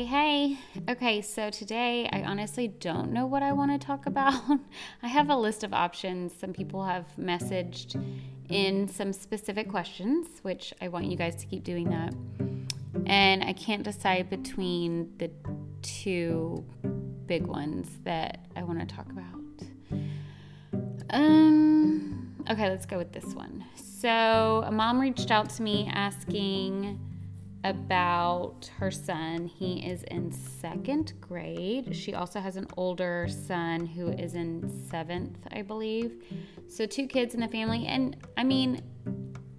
Hey, hey. Okay, so today I honestly don't know what I want to talk about. I have a list of options. Some people have messaged in some specific questions, which I want you guys to keep doing that. And I can't decide between the two big ones that I want to talk about. Um, okay, let's go with this one. So, a mom reached out to me asking about her son. He is in second grade. She also has an older son who is in seventh, I believe. So, two kids in the family. And I mean,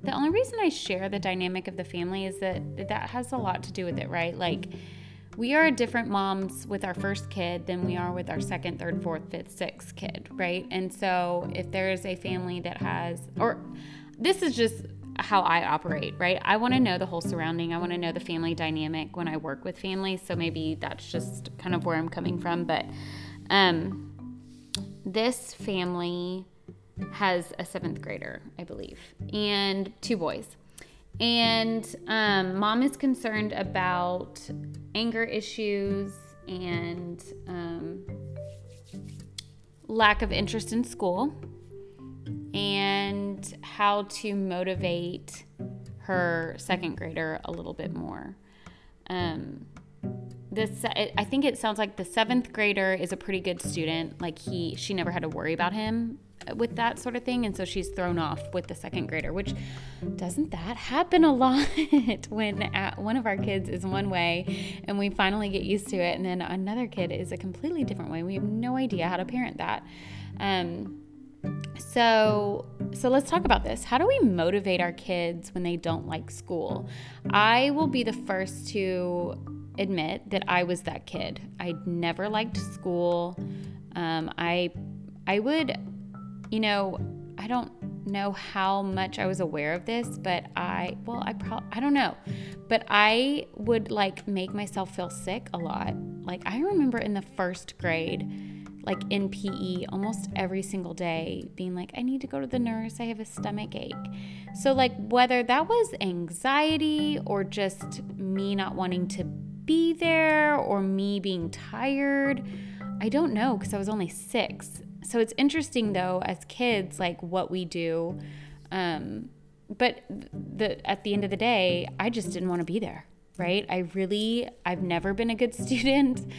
the only reason I share the dynamic of the family is that that has a lot to do with it, right? Like, we are different moms with our first kid than we are with our second, third, fourth, fifth, sixth kid, right? And so, if there is a family that has, or this is just how I operate, right? I want to know the whole surrounding. I want to know the family dynamic when I work with families. So maybe that's just kind of where I'm coming from. But um, this family has a seventh grader, I believe, and two boys. And um, mom is concerned about anger issues and um, lack of interest in school and how to motivate her second grader a little bit more. Um, this I think it sounds like the seventh grader is a pretty good student. Like he, she never had to worry about him with that sort of thing, and so she's thrown off with the second grader. Which doesn't that happen a lot when one of our kids is one way, and we finally get used to it, and then another kid is a completely different way. We have no idea how to parent that. Um, so, so let's talk about this. How do we motivate our kids when they don't like school? I will be the first to admit that I was that kid. I never liked school. Um, I, I would, you know, I don't know how much I was aware of this, but I, well, I probably, I don't know, but I would like make myself feel sick a lot. Like I remember in the first grade like in PE almost every single day, being like, I need to go to the nurse, I have a stomach ache. So, like, whether that was anxiety or just me not wanting to be there or me being tired, I don't know because I was only six. So, it's interesting though, as kids, like what we do. Um, but the, at the end of the day, I just didn't want to be there right? I really, I've never been a good student.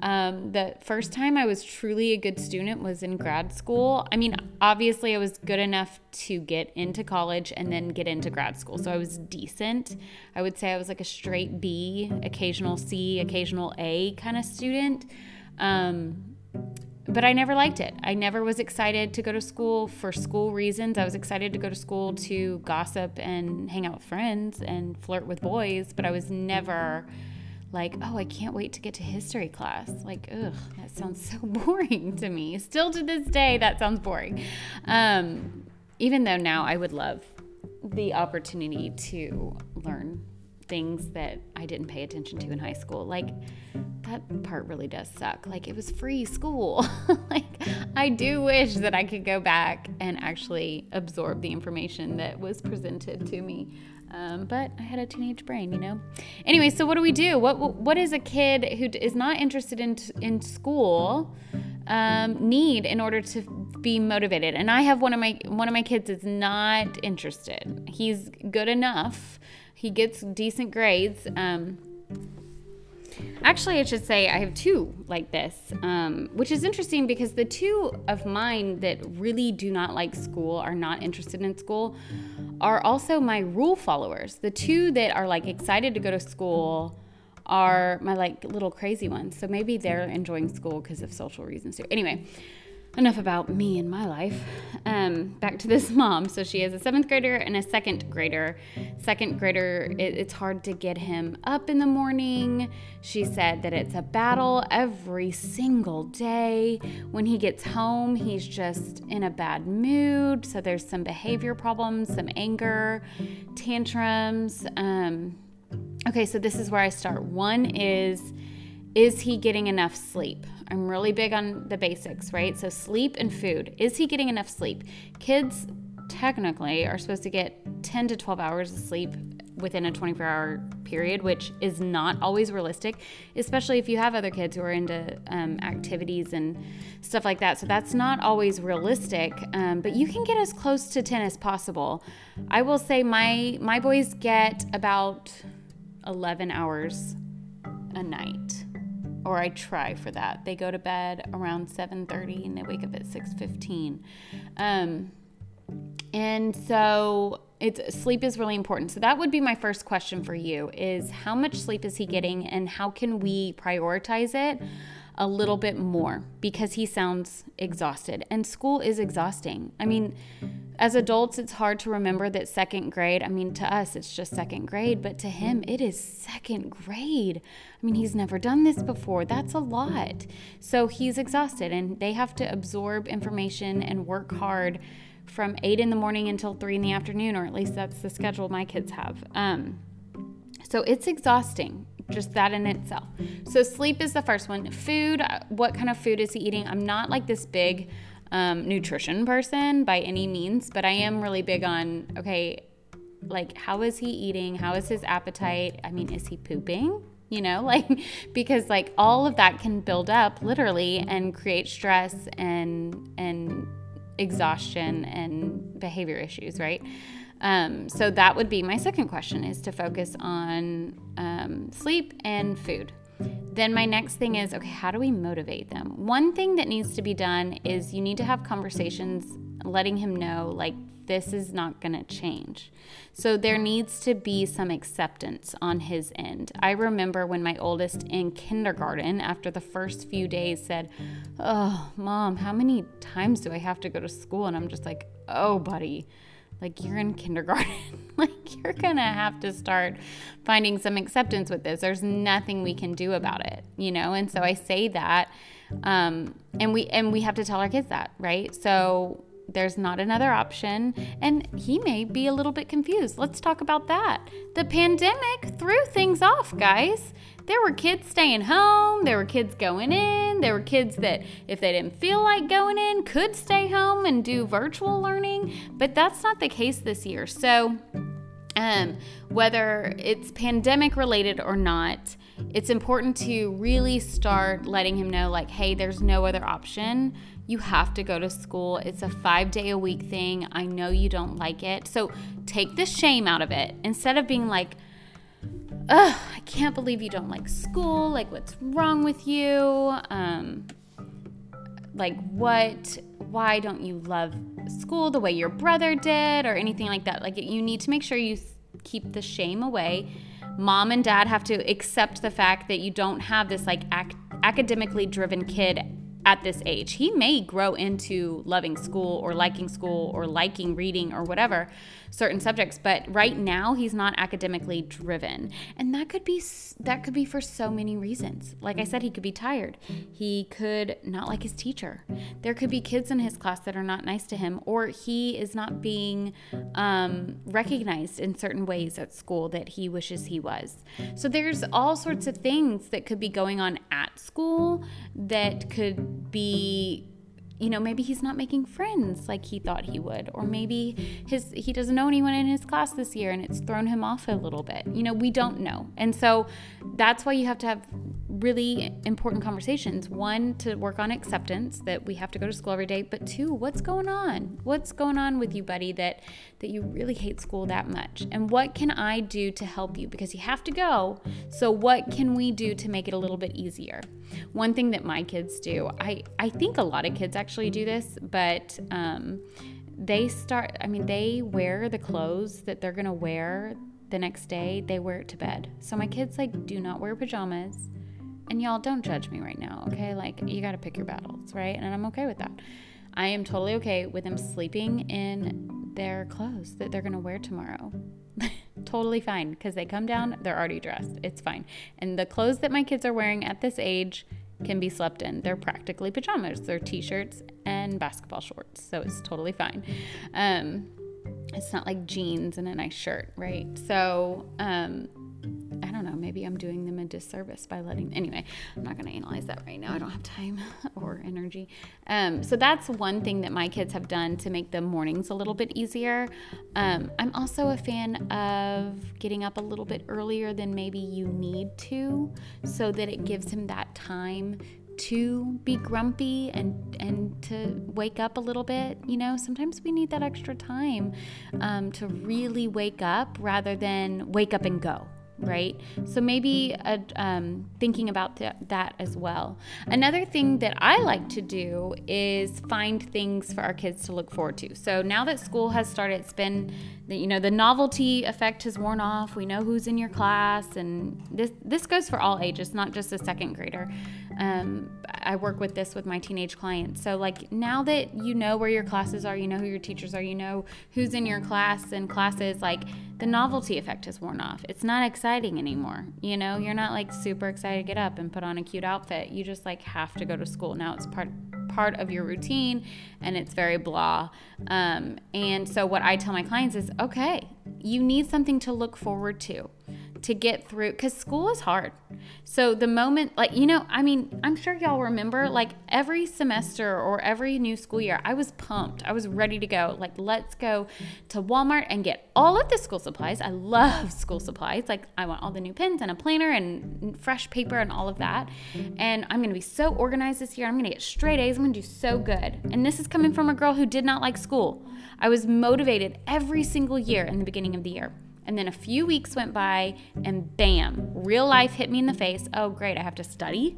Um, the first time I was truly a good student was in grad school. I mean, obviously, I was good enough to get into college and then get into grad school. So I was decent. I would say I was like a straight B, occasional C, occasional A kind of student. Um, but I never liked it. I never was excited to go to school for school reasons. I was excited to go to school to gossip and hang out with friends and flirt with boys, but I was never like, oh, I can't wait to get to history class. Like, ugh, that sounds so boring to me. Still to this day, that sounds boring. Um, even though now I would love the opportunity to learn things that I didn't pay attention to in high school. Like, that part really does suck. Like, it was free school. like, I do wish that I could go back and actually absorb the information that was presented to me. Um, but I had a teenage brain, you know. Anyway, so what do we do? What what is a kid who is not interested in in school um, need in order to be motivated? And I have one of my one of my kids is not interested. He's good enough he gets decent grades. Um, actually, I should say I have two like this, um, which is interesting because the two of mine that really do not like school, are not interested in school, are also my rule followers. The two that are like excited to go to school are my like little crazy ones. So maybe they're enjoying school because of social reasons too. Anyway, enough about me and my life. Um, back to this mom. So she has a seventh grader and a second grader. Second grader, it, it's hard to get him up in the morning. She said that it's a battle every single day. When he gets home, he's just in a bad mood. So there's some behavior problems, some anger, tantrums. Um, okay, so this is where I start. One is, is he getting enough sleep? I'm really big on the basics, right? So, sleep and food. Is he getting enough sleep? Kids technically are supposed to get 10 to 12 hours of sleep within a 24 hour period, which is not always realistic, especially if you have other kids who are into um, activities and stuff like that. So that's not always realistic, um, but you can get as close to 10 as possible. I will say my my boys get about 11 hours a night or I try for that. They go to bed around 7:30 and they wake up at 6:15. Um, and so it's sleep is really important. So that would be my first question for you is how much sleep is he getting and how can we prioritize it a little bit more because he sounds exhausted and school is exhausting. I mean, as adults it's hard to remember that second grade, I mean to us it's just second grade, but to him it is second grade. I mean, he's never done this before. That's a lot. So he's exhausted and they have to absorb information and work hard from 8 in the morning until 3 in the afternoon, or at least that's the schedule my kids have. Um, so it's exhausting, just that in itself. So sleep is the first one. Food, what kind of food is he eating? I'm not like this big um, nutrition person by any means, but I am really big on, okay, like how is he eating? How is his appetite? I mean, is he pooping? you know like because like all of that can build up literally and create stress and and exhaustion and behavior issues, right? Um, so that would be my second question is to focus on um, sleep and food. Then my next thing is okay, how do we motivate them? One thing that needs to be done is you need to have conversations letting him know like this is not going to change. So there needs to be some acceptance on his end. I remember when my oldest in kindergarten, after the first few days, said, Oh, mom, how many times do I have to go to school? And I'm just like, Oh, buddy. Like, you're in kindergarten. like, you're gonna have to start finding some acceptance with this. There's nothing we can do about it, you know? And so I say that. Um, and we and we have to tell our kids that, right? So there's not another option, and he may be a little bit confused. Let's talk about that. The pandemic threw things off, guys. There were kids staying home, there were kids going in, there were kids that, if they didn't feel like going in, could stay home and do virtual learning, but that's not the case this year. So, um, whether it's pandemic related or not, it's important to really start letting him know, like, hey, there's no other option you have to go to school. It's a five day a week thing. I know you don't like it. So take the shame out of it. Instead of being like, ugh, I can't believe you don't like school. Like, what's wrong with you? Um, like, what, why don't you love school the way your brother did or anything like that? Like, you need to make sure you keep the shame away. Mom and dad have to accept the fact that you don't have this like ac- academically driven kid at this age. He may grow into loving school or liking school or liking reading or whatever certain subjects, but right now he's not academically driven. And that could be that could be for so many reasons. Like I said, he could be tired. He could not like his teacher. There could be kids in his class that are not nice to him or he is not being um, recognized in certain ways at school that he wishes he was. So there's all sorts of things that could be going on at school that could be you know maybe he's not making friends like he thought he would or maybe his he doesn't know anyone in his class this year and it's thrown him off a little bit. You know we don't know. And so that's why you have to have really important conversations. One to work on acceptance that we have to go to school every day but two what's going on? What's going on with you buddy that that you really hate school that much? And what can i do to help you? Because you have to go. So what can we do to make it a little bit easier? One thing that my kids do i i think a lot of kids actually do this but um, they start i mean they wear the clothes that they're going to wear the next day they wear it to bed. So my kids like do not wear pajamas and y'all don't judge me right now, okay? Like you got to pick your battles, right? And I'm okay with that. I am totally okay with them sleeping in their clothes that they're to wear tomorrow. totally fine because they come down, they're already dressed. It's fine. And the clothes that my kids are wearing at this age can be slept in. They're practically pajamas. They're t-shirts and basketball shorts, so it's totally fine. Um, it's not like jeans and a nice shirt, right? So um, maybe I'm doing them a disservice by letting. Anyway, I'm not going to analyze that right now. I don't have time or energy. Um, so that's one thing that my kids have done to make the mornings a little bit easier. Um, I'm also a fan of getting up a little bit earlier than maybe you need to, so that it gives him that time to be grumpy and and to wake up a little bit you know sometimes we need that extra time um, to really wake up rather than wake up and go right? So maybe a, um, thinking about th- that as well. Another thing that I like to do is find things for our kids to look forward to. So now that school has started, it's been, you know, the novelty effect has worn off. We know who's in your class, and this this goes for all ages, not just a second grader. Um, I work with this with my teenage clients. So, like, now that you know where your classes are, you know who your teachers are, you know who's in your class and classes, like, the novelty effect has worn off. It's not exciting anymore. You know, you're not like super excited to get up and put on a cute outfit. You just like have to go to school. Now it's part part of your routine and it's very blah. Um, and so, what I tell my clients is okay, you need something to look forward to to get through because school is hard. So the moment, like, you know, I mean, I'm sure y'all remember, like, every semester or every new school year, I was pumped. I was ready to go. Like, let's go to Walmart and get all of the school supplies. I love school supplies. Like, I want all the new pens and a planner and fresh paper and all of that. And I'm going to be so organized this year. I'm going to get straight A's. I'm going to do so good. And this is coming from a girl who did not like school. I was motivated every single year in the beginning of the year. And then a few weeks went by, and bam, real life hit me in the face. Oh, great, I have to study.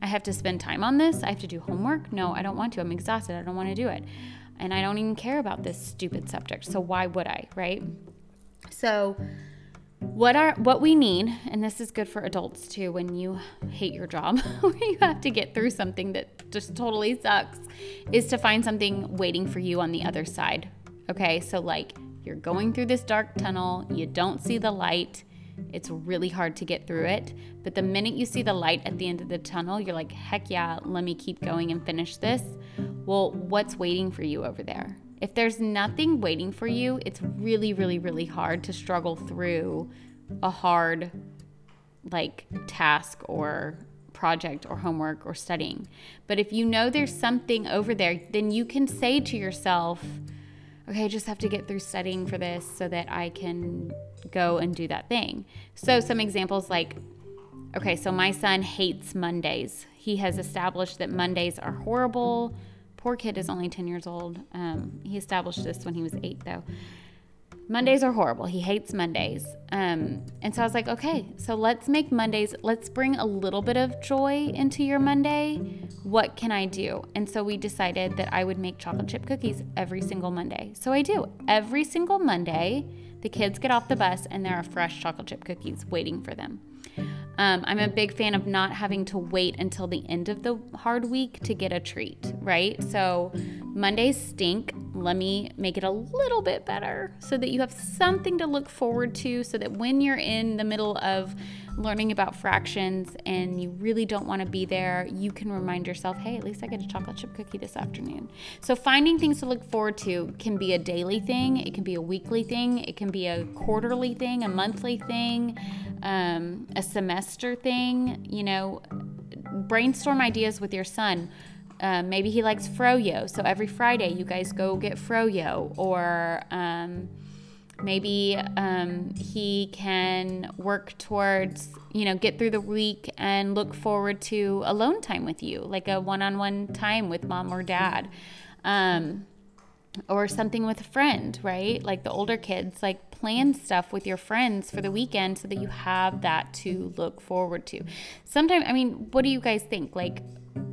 I have to spend time on this. I have to do homework. No, I don't want to. I'm exhausted. I don't want to do it. And I don't even care about this stupid subject. So why would I, right? So, what are what we need and this is good for adults too when you hate your job you have to get through something that just totally sucks is to find something waiting for you on the other side okay so like you're going through this dark tunnel, you don't see the light. It's really hard to get through it. But the minute you see the light at the end of the tunnel, you're like, heck yeah, let me keep going and finish this. Well, what's waiting for you over there? If there's nothing waiting for you, it's really, really, really hard to struggle through a hard, like, task or project or homework or studying. But if you know there's something over there, then you can say to yourself, okay, I just have to get through studying for this so that I can go and do that thing. So, some examples like, okay, so my son hates Mondays. He has established that Mondays are horrible. Poor kid is only 10 years old. Um, he established this when he was eight, though. Mondays are horrible. He hates Mondays. Um, and so I was like, okay, so let's make Mondays, let's bring a little bit of joy into your Monday. What can I do? And so we decided that I would make chocolate chip cookies every single Monday. So I do. Every single Monday, the kids get off the bus and there are fresh chocolate chip cookies waiting for them. Um, I'm a big fan of not having to wait until the end of the hard week to get a treat, right? So Mondays stink. Let me make it a little bit better so that you have something to look forward to so that when you're in the middle of learning about fractions and you really don't want to be there, you can remind yourself, hey, at least I get a chocolate chip cookie this afternoon. So finding things to look forward to can be a daily thing, it can be a weekly thing, it can be a quarterly thing, a monthly thing um, a semester thing, you know, brainstorm ideas with your son. Um, maybe he likes froyo, so every Friday you guys go get froyo, or um, maybe um, he can work towards, you know, get through the week and look forward to alone time with you, like a one-on-one time with mom or dad. Um, or something with a friend, right? Like the older kids, like plan stuff with your friends for the weekend so that you have that to look forward to. Sometimes, I mean, what do you guys think? Like,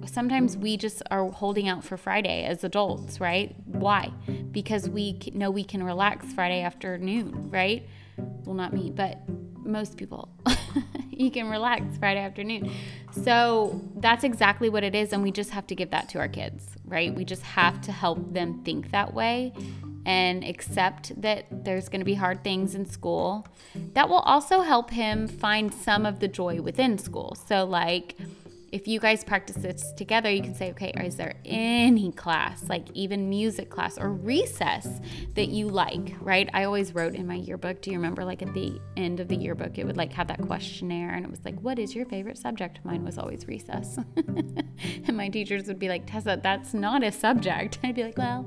sometimes we just are holding out for Friday as adults, right? Why? Because we know we can relax Friday afternoon, right? Well, not me, but most people. you can relax Friday afternoon. So that's exactly what it is. And we just have to give that to our kids, right? We just have to help them think that way and accept that there's going to be hard things in school. That will also help him find some of the joy within school. So, like, if you guys practice this together, you can say, okay, is there any class, like even music class or recess that you like, right? I always wrote in my yearbook. Do you remember, like at the end of the yearbook, it would like have that questionnaire and it was like, what is your favorite subject? Mine was always recess. and my teachers would be like, Tessa, that's not a subject. I'd be like, well,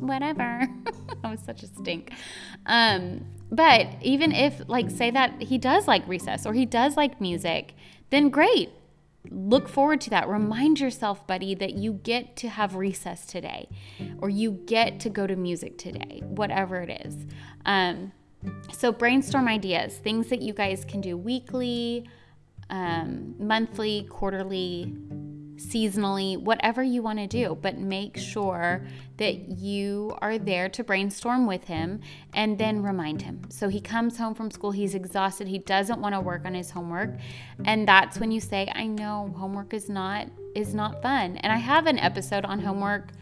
whatever. I was such a stink. Um, but even if, like, say that he does like recess or he does like music, then great. Look forward to that. Remind yourself, buddy, that you get to have recess today or you get to go to music today, whatever it is. Um, so, brainstorm ideas, things that you guys can do weekly, um, monthly, quarterly, seasonally, whatever you want to do, but make sure that you are there to brainstorm with him and then remind him. So he comes home from school, he's exhausted, he doesn't want to work on his homework, and that's when you say, "I know homework is not is not fun." And I have an episode on homework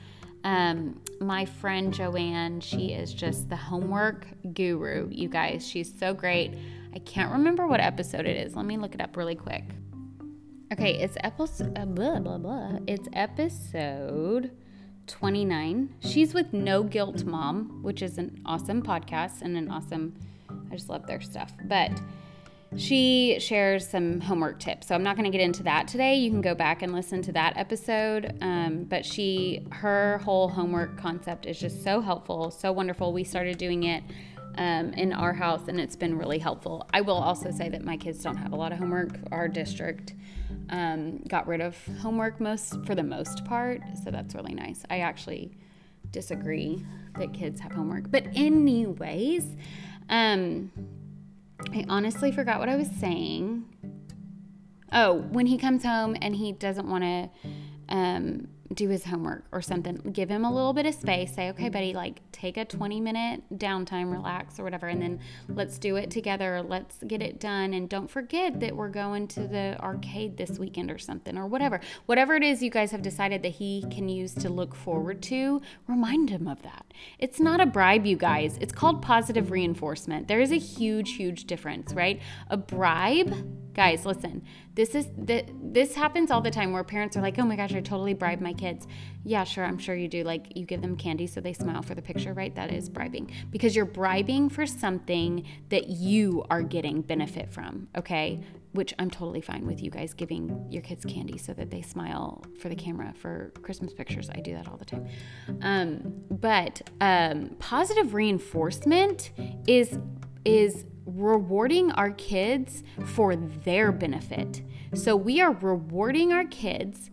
um, my friend Joanne, she is just the homework guru, you guys. She's so great. I can't remember what episode it is. Let me look it up really quick. Okay, it's episode uh, blah blah blah. It's episode 29. She's with No Guilt Mom, which is an awesome podcast and an awesome I just love their stuff. But she shares some homework tips. So I'm not going to get into that today. You can go back and listen to that episode. Um, but she, her whole homework concept is just so helpful, so wonderful. We started doing it um, in our house, and it's been really helpful. I will also say that my kids don't have a lot of homework. Our district um, got rid of homework most for the most part, so that's really nice. I actually disagree that kids have homework, but anyways, um, I honestly forgot what I was saying. Oh, when he comes home and he doesn't want to um, do his homework or something. Mm-hmm. Give him a little bit of space. Mm-hmm. Say, okay, mm-hmm. buddy, like take a 20 minute downtime, relax or whatever, and then let's do it together. Let's get it done. And don't forget that we're going to the arcade this weekend or something or whatever. Whatever it is you guys have decided that he can use to look forward to, remind him of that. It's not a bribe, you guys. It's called positive reinforcement. There is a huge, huge difference, right? A bribe Guys, listen. This is th- this happens all the time where parents are like, "Oh my gosh, I totally bribe my kids." Yeah, sure, I'm sure you do. Like you give them candy so they smile for the picture, right? That is bribing because you're bribing for something that you are getting benefit from, okay? Which I'm totally fine with you guys giving your kids candy so that they smile for the camera for Christmas pictures. I do that all the time. Um, but um, positive reinforcement is is rewarding our kids for their benefit. So we are rewarding our kids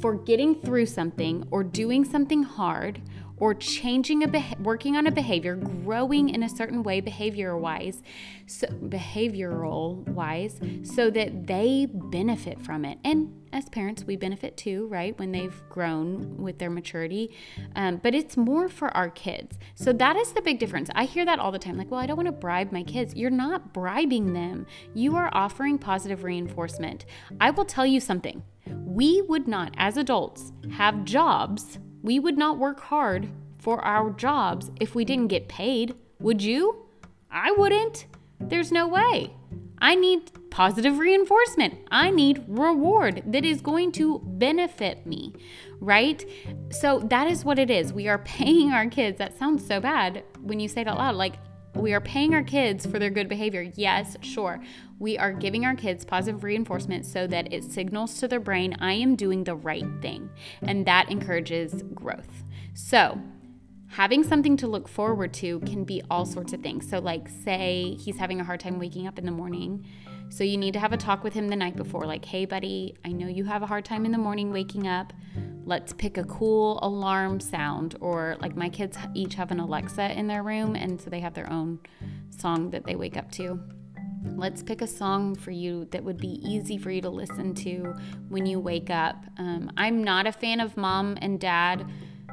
for getting through something or doing something hard or changing a beha- working on a behavior, growing in a certain way behavior wise, so behavioral wise, so that they benefit from it. And as parents, we benefit too, right? When they've grown with their maturity. Um, but it's more for our kids. So that is the big difference. I hear that all the time like, well, I don't want to bribe my kids. You're not bribing them, you are offering positive reinforcement. I will tell you something. We would not, as adults, have jobs we would not work hard for our jobs if we didn't get paid. Would you? I wouldn't. There's no way. I need positive reinforcement. I need reward that is going to benefit me, right? So that is what it is. We are paying our kids. That sounds so bad when you say it out loud. Like, we are paying our kids for their good behavior. Yes, sure. We are giving our kids positive reinforcement so that it signals to their brain, I am doing the right thing. And that encourages growth. So, having something to look forward to can be all sorts of things. So, like, say he's having a hard time waking up in the morning. So, you need to have a talk with him the night before, like, hey, buddy, I know you have a hard time in the morning waking up. Let's pick a cool alarm sound. Or, like, my kids each have an Alexa in their room, and so they have their own song that they wake up to. Let's pick a song for you that would be easy for you to listen to when you wake up. Um, I'm not a fan of mom and dad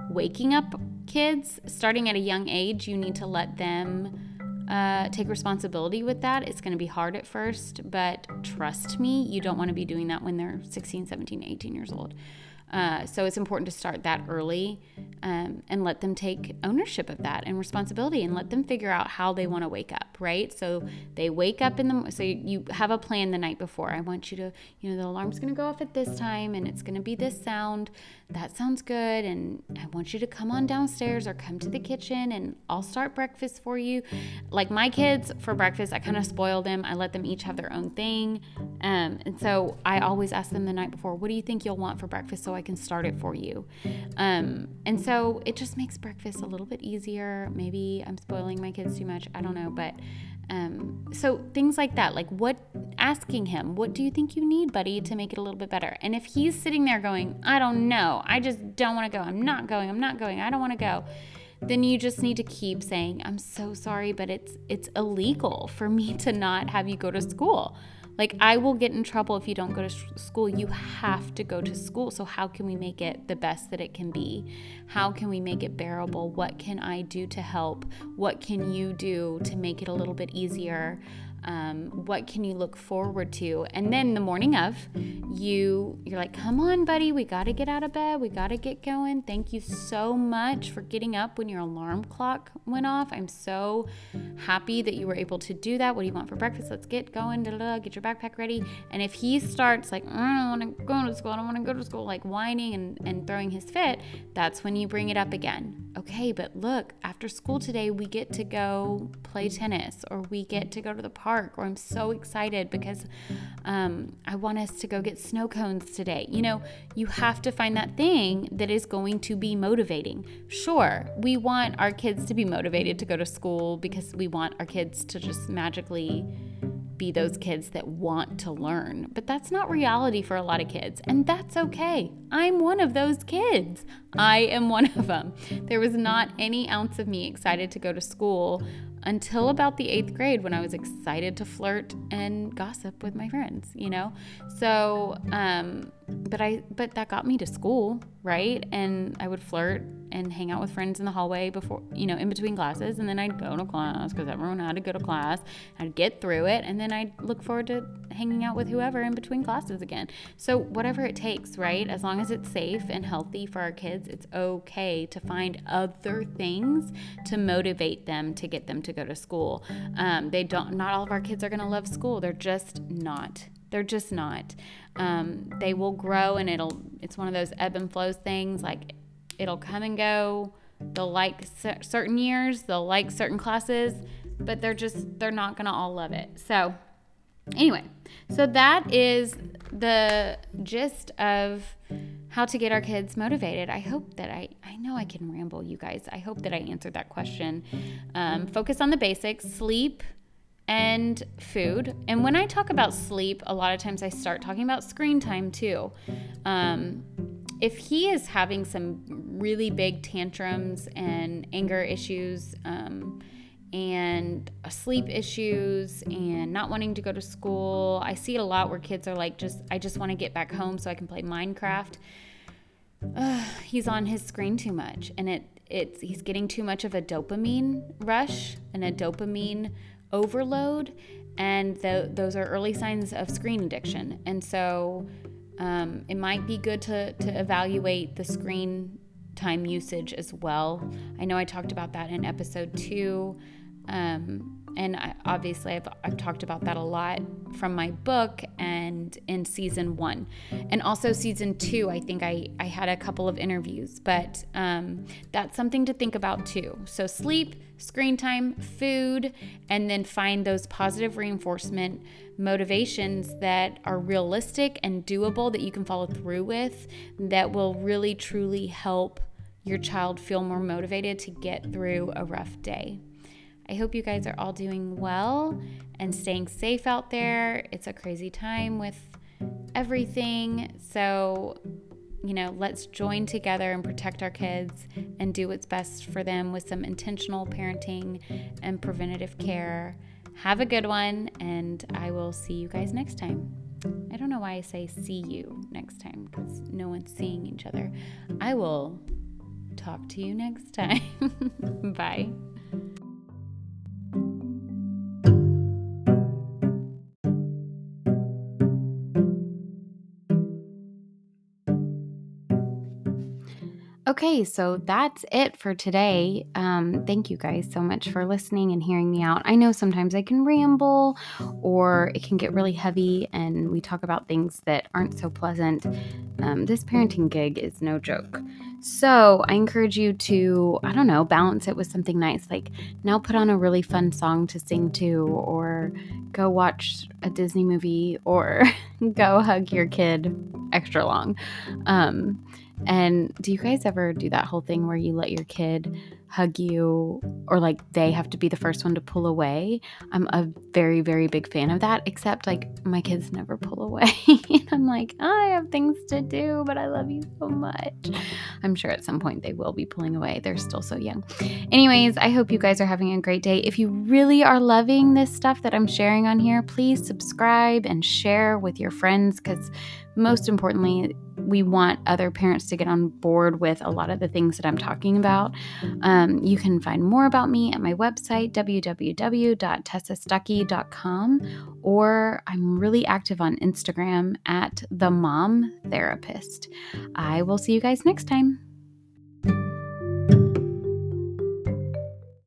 waking up kids. Starting at a young age, you need to let them uh, take responsibility with that. It's going to be hard at first, but trust me, you don't want to be doing that when they're 16, 17, 18 years old. Uh, so it's important to start that early um, and let them take ownership of that and responsibility and let them figure out how they want to wake up, right? So they wake up in the, so you have a plan the night before. I want you to, you know, the alarm's going to go off at this time and it's going to be this sound. That sounds good. And I want you to come on downstairs or come to the kitchen and I'll start breakfast for you. Like my kids for breakfast, I kind of spoil them. I let them each have their own thing. Um, and so I always ask them the night before, what do you think you'll want for breakfast so I can start it for you? Um, and so it just makes breakfast a little bit easier. Maybe I'm spoiling my kids too much. I don't know. But um, so things like that, like what, asking him, what do you think you need, buddy, to make it a little bit better? And if he's sitting there going, I don't know, I just don't want to go, I'm not going, I'm not going, I don't want to go then you just need to keep saying i'm so sorry but it's it's illegal for me to not have you go to school like, I will get in trouble if you don't go to school. You have to go to school. So, how can we make it the best that it can be? How can we make it bearable? What can I do to help? What can you do to make it a little bit easier? Um, what can you look forward to? And then the morning of you you're like come on buddy we got to get out of bed we got to get going. Thank you so much for getting up when your alarm clock went off. I'm so happy that you were able to do that. What do you want for breakfast? Let's get going da, da, da, get your backpack ready. And if he starts like i don't want to go to school i don't want to go to school like whining and, and throwing his fit that's when you bring it up again okay but look after school today we get to go play tennis or we get to go to the park or I'm so excited because um, I want us to go get snow cones today. You know, you have to find that thing that is going to be motivating. Sure, we want our kids to be motivated to go to school because we want our kids to just magically be those kids that want to learn. But that's not reality for a lot of kids, and that's okay. I'm one of those kids. I am one of them. There was not any ounce of me excited to go to school until about the eighth grade when I was excited to flirt and gossip with my friends, you know? So, um, but I, but that got me to school, right? And I would flirt and hang out with friends in the hallway before, you know, in between classes. And then I'd go to class because everyone had to go to class. I'd get through it. And then I'd look forward to hanging out with whoever in between classes again. So, whatever it takes, right? As long as it's safe and healthy for our kids, it's okay to find other things to motivate them to get them to go to school. Um, they don't, not all of our kids are going to love school. They're just not. They're just not. Um, they will grow and it'll, it's one of those ebb and flows things. Like it'll come and go. They'll like certain years, they'll like certain classes, but they're just, they're not going to all love it. So, anyway, so that is the gist of how to get our kids motivated. I hope that I, I know I can ramble, you guys. I hope that I answered that question. Um, focus on the basics sleep and food. And when I talk about sleep, a lot of times I start talking about screen time too. Um, if he is having some really big tantrums and anger issues, um, and sleep issues and not wanting to go to school. I see it a lot where kids are like, just I just want to get back home so I can play Minecraft. Uh, he's on his screen too much, and it it's he's getting too much of a dopamine rush and a dopamine overload, and those are early signs of screen addiction. And so, um, it might be good to to evaluate the screen time usage as well. I know I talked about that in episode two. Um, and I, obviously, I've, I've talked about that a lot from my book and in season one. And also, season two, I think I, I had a couple of interviews, but um, that's something to think about too. So, sleep, screen time, food, and then find those positive reinforcement motivations that are realistic and doable that you can follow through with that will really truly help your child feel more motivated to get through a rough day. I hope you guys are all doing well and staying safe out there. It's a crazy time with everything. So, you know, let's join together and protect our kids and do what's best for them with some intentional parenting and preventative care. Have a good one, and I will see you guys next time. I don't know why I say see you next time because no one's seeing each other. I will talk to you next time. Bye. Okay, so that's it for today. Um, thank you guys so much for listening and hearing me out. I know sometimes I can ramble or it can get really heavy and we talk about things that aren't so pleasant. Um, this parenting gig is no joke. So I encourage you to, I don't know, balance it with something nice. Like now put on a really fun song to sing to, or go watch a Disney movie, or go hug your kid extra long. Um, and do you guys ever do that whole thing where you let your kid hug you or like they have to be the first one to pull away? I'm a very, very big fan of that, except like my kids never pull away. and I'm like, I have things to do, but I love you so much. I'm sure at some point they will be pulling away. They're still so young. Anyways, I hope you guys are having a great day. If you really are loving this stuff that I'm sharing on here, please subscribe and share with your friends because most importantly, we want other parents to get on board with a lot of the things that I'm talking about. Um, you can find more about me at my website, www.tessastuckey.com, or I'm really active on Instagram at the Mom Therapist. I will see you guys next time.